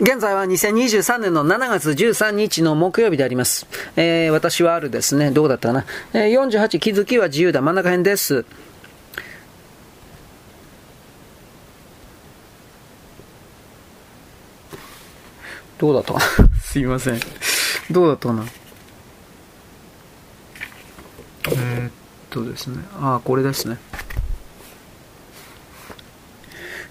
現在は2023年の7月13日の木曜日であります。えー、私はあるですね、どうだったかな。えー、48気づきは自由だ、真ん中辺です。どうだったかな すいません。どうだったかなえー、っとですね。あ、これですね。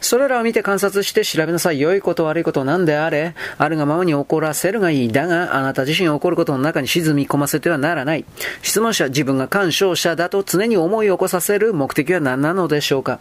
それらを見て観察して調べなさい。良いこと悪いことなんであれ、あるがままに怒らせるがいい。だが、あなた自身を怒ることの中に沈み込ませてはならない。質問者、自分が干渉者だと常に思い起こさせる目的は何なのでしょうか。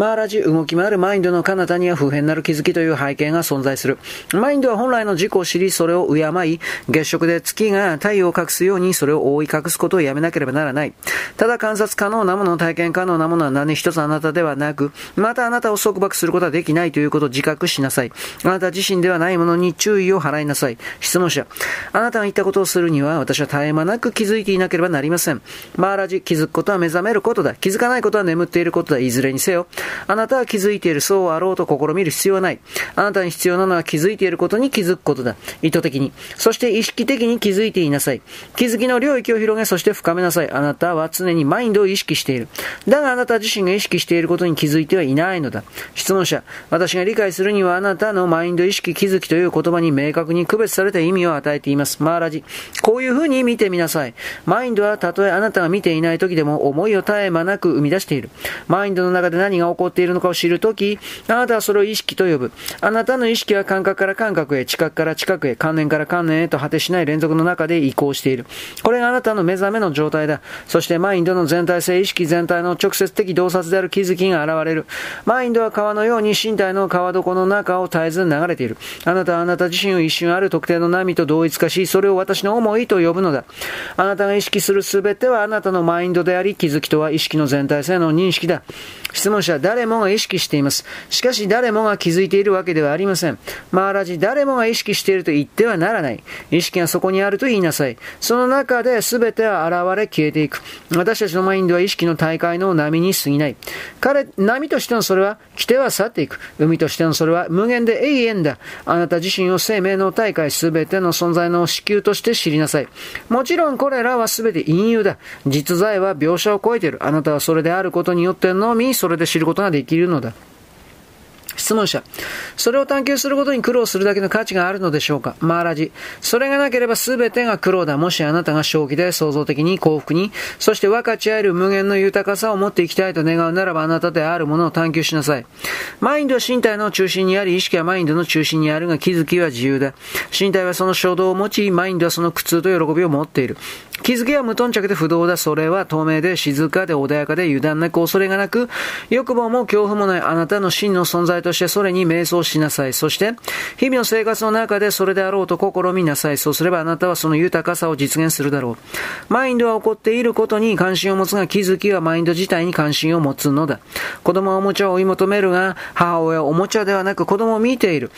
マーラジ、動き回るマインドの彼方には普遍なる気づきという背景が存在する。マインドは本来の自己を知り、それを敬い、月食で月が太陽を隠すように、それを覆い隠すことをやめなければならない。ただ観察可能なもの、体験可能なものは何一つあなたではなく、またあなたを束縛することはできないということを自覚しなさい。あなた自身ではないものに注意を払いなさい。質問者。あなたが言ったことをするには、私は絶え間なく気づいていなければなりません。マーラジ、気づくことは目覚めることだ。気づかないことは眠っていることだ。いずれにせよ。あなたは気づいている、そうあろうと試みる必要はない。あなたに必要なのは気づいていることに気づくことだ。意図的に。そして意識的に気づいていなさい。気づきの領域を広げ、そして深めなさい。あなたは常にマインドを意識している。だがあなた自身が意識していることに気づいてはいないのだ。質問者。私が理解するにはあなたのマインド意識気づきという言葉に明確に区別された意味を与えています。マーラジ。こういう風に見てみなさい。マインドはたとえあなたが見ていない時でも思いを絶え間なく生み出している。マインドの中で何が起こっているのかを知るとき、あなたはそれを意識と呼ぶ。あなたの意識は感覚から感覚へ、知覚から知覚へ、観念から観念へと果てしない連続の中で移行している。これがあなたの目覚めの状態だ。そしてマインドの全体性意識全体の直接的洞察である気づきが現れる。マインドは川のように身体の川床の中を絶えず流れている。あなたはあなた自身を一瞬ある特定の波と同一化し、それを私の思いと呼ぶのだ。あなたが意識するすべてはあなたのマインドであり、気づきとは意識の全体性の認識だ。質問者誰もが意識しています。しかし誰もが気づいているわけではありません。マーラジ、誰もが意識していると言ってはならない。意識がそこにあると言いなさい。その中で全ては現れ消えていく。私たちのマインドは意識の大会の波に過ぎない。彼、波としてのそれは来ては去っていく。海としてのそれは無限で永遠だ。あなた自身を生命の大会すべての存在の子宮として知りなさい。もちろんこれらはすべて隠喩だ。実在は描写を超えている。あなたはそれであることによってのみ、それで知ることことができるのだ。質問者。それを探求することに苦労するだけの価値があるのでしょうか？マーラジ。それがなければ全てが苦労だ。もしあなたが正気で創造的に幸福に、そして分かち合える無限の豊かさを持っていきたいと願うならばあなたであるものを探求しなさい。マインドは身体の中心にあり、意識はマインドの中心にあるが気づきは自由だ。身体はその衝動を持ち、マインドはその苦痛と喜びを持っている。気づきは無頓着で不動だ。それは透明で静かで穏やかで油断なく恐れがなく、欲望も恐怖もないあなたの真の存在としてそれに瞑想しなさい。そして、日々の生活の中でそれであろうと試みなさい。そうすればあなたはその豊かさを実現するだろう。マインドは起こっていることに関心を持つが、気づきはマインド自体に関心を持つのだ。子供はおもちゃを追い求めるが、母親はおもちゃではなく子供を見ている。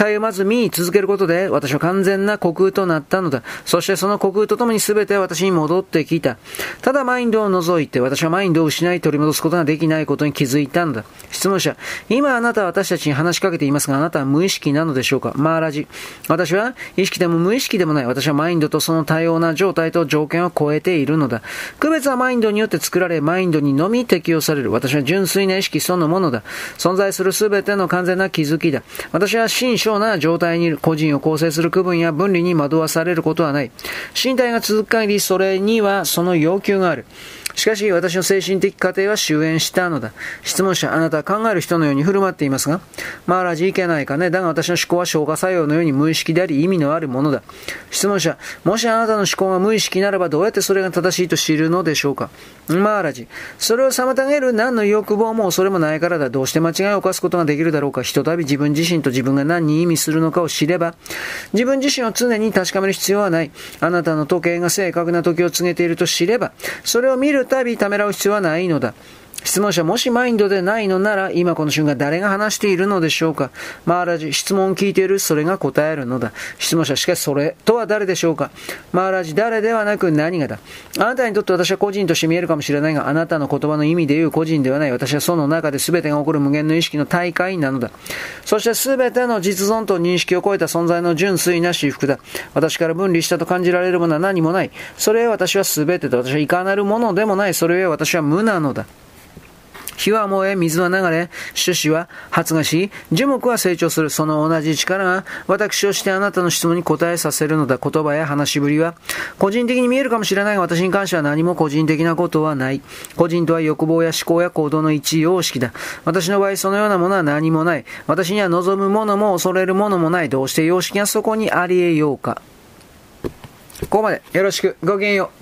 絶えまず見続けることで、私は完全な虚空となったのだ。そしてその虚空とともに全て私に戻ってきた。ただマインドを除いて、私はマインドを失い取り戻すことができないことに気づいたのだ。質問者、今あなたは私たちに話しかけていますが、あなたは無意識なのでしょうか？マーラジ。私は意識でも無意識でもない。私はマインドとその多様な状態と条件を超えているのだ。区別はマインドによって作られ、マインドにのみ適用される。私は純粋な意識そのものだ。存在する全ての完全な気づきだ。私は真正な状態にいる個人を構成する区分や分離に惑わされることはない。身体が続く限りそれにはその要求がある。しかし、私の精神的過程は終焉したのだ。質問者、あなたは考える人のように振る舞っていますが、マーラジいけないかね。だが私の思考は消化作用のように無意識であり意味のあるものだ。質問者、もしあなたの思考が無意識ならばどうやってそれが正しいと知るのでしょうかマーラジ、それを妨げる何の欲望も恐れもないからだ。どうして間違いを犯すことができるだろうか。ひとたび自分自身と自分が何に意味するのかを知れば、自分自身を常に確かめる必要はない。あなたの時計が正確な時を告げていると知れば、それを見るたびためらう必要はないのだ。質問者、もしマインドでないのなら、今この瞬間誰が話しているのでしょうか？マーラジ、質問を聞いている、それが答えるのだ。質問者、しかしそれとは誰でしょうか？マーラジ、誰ではなく何がだ？あなたにとって私は個人として見えるかもしれないが、あなたの言葉の意味で言う個人ではない。私はその中で全てが起こる無限の意識の大会なのだ。そして全ての実存と認識を超えた存在の純粋な私服だ。私から分離したと感じられるものは何もない。それは私は全てと私はいかなるものでもない。それは私は無なのだ。火は燃え、水は流れ、種子は発芽し、樹木は成長する。その同じ力が、私をしてあなたの質問に答えさせるのだ。言葉や話しぶりは、個人的に見えるかもしれないが、私に関しては何も個人的なことはない。個人とは欲望や思考や行動の一様式だ。私の場合、そのようなものは何もない。私には望むものも恐れるものもない。どうして様式がそこにあり得ようか。ここまでよろしく。ごきげんよう。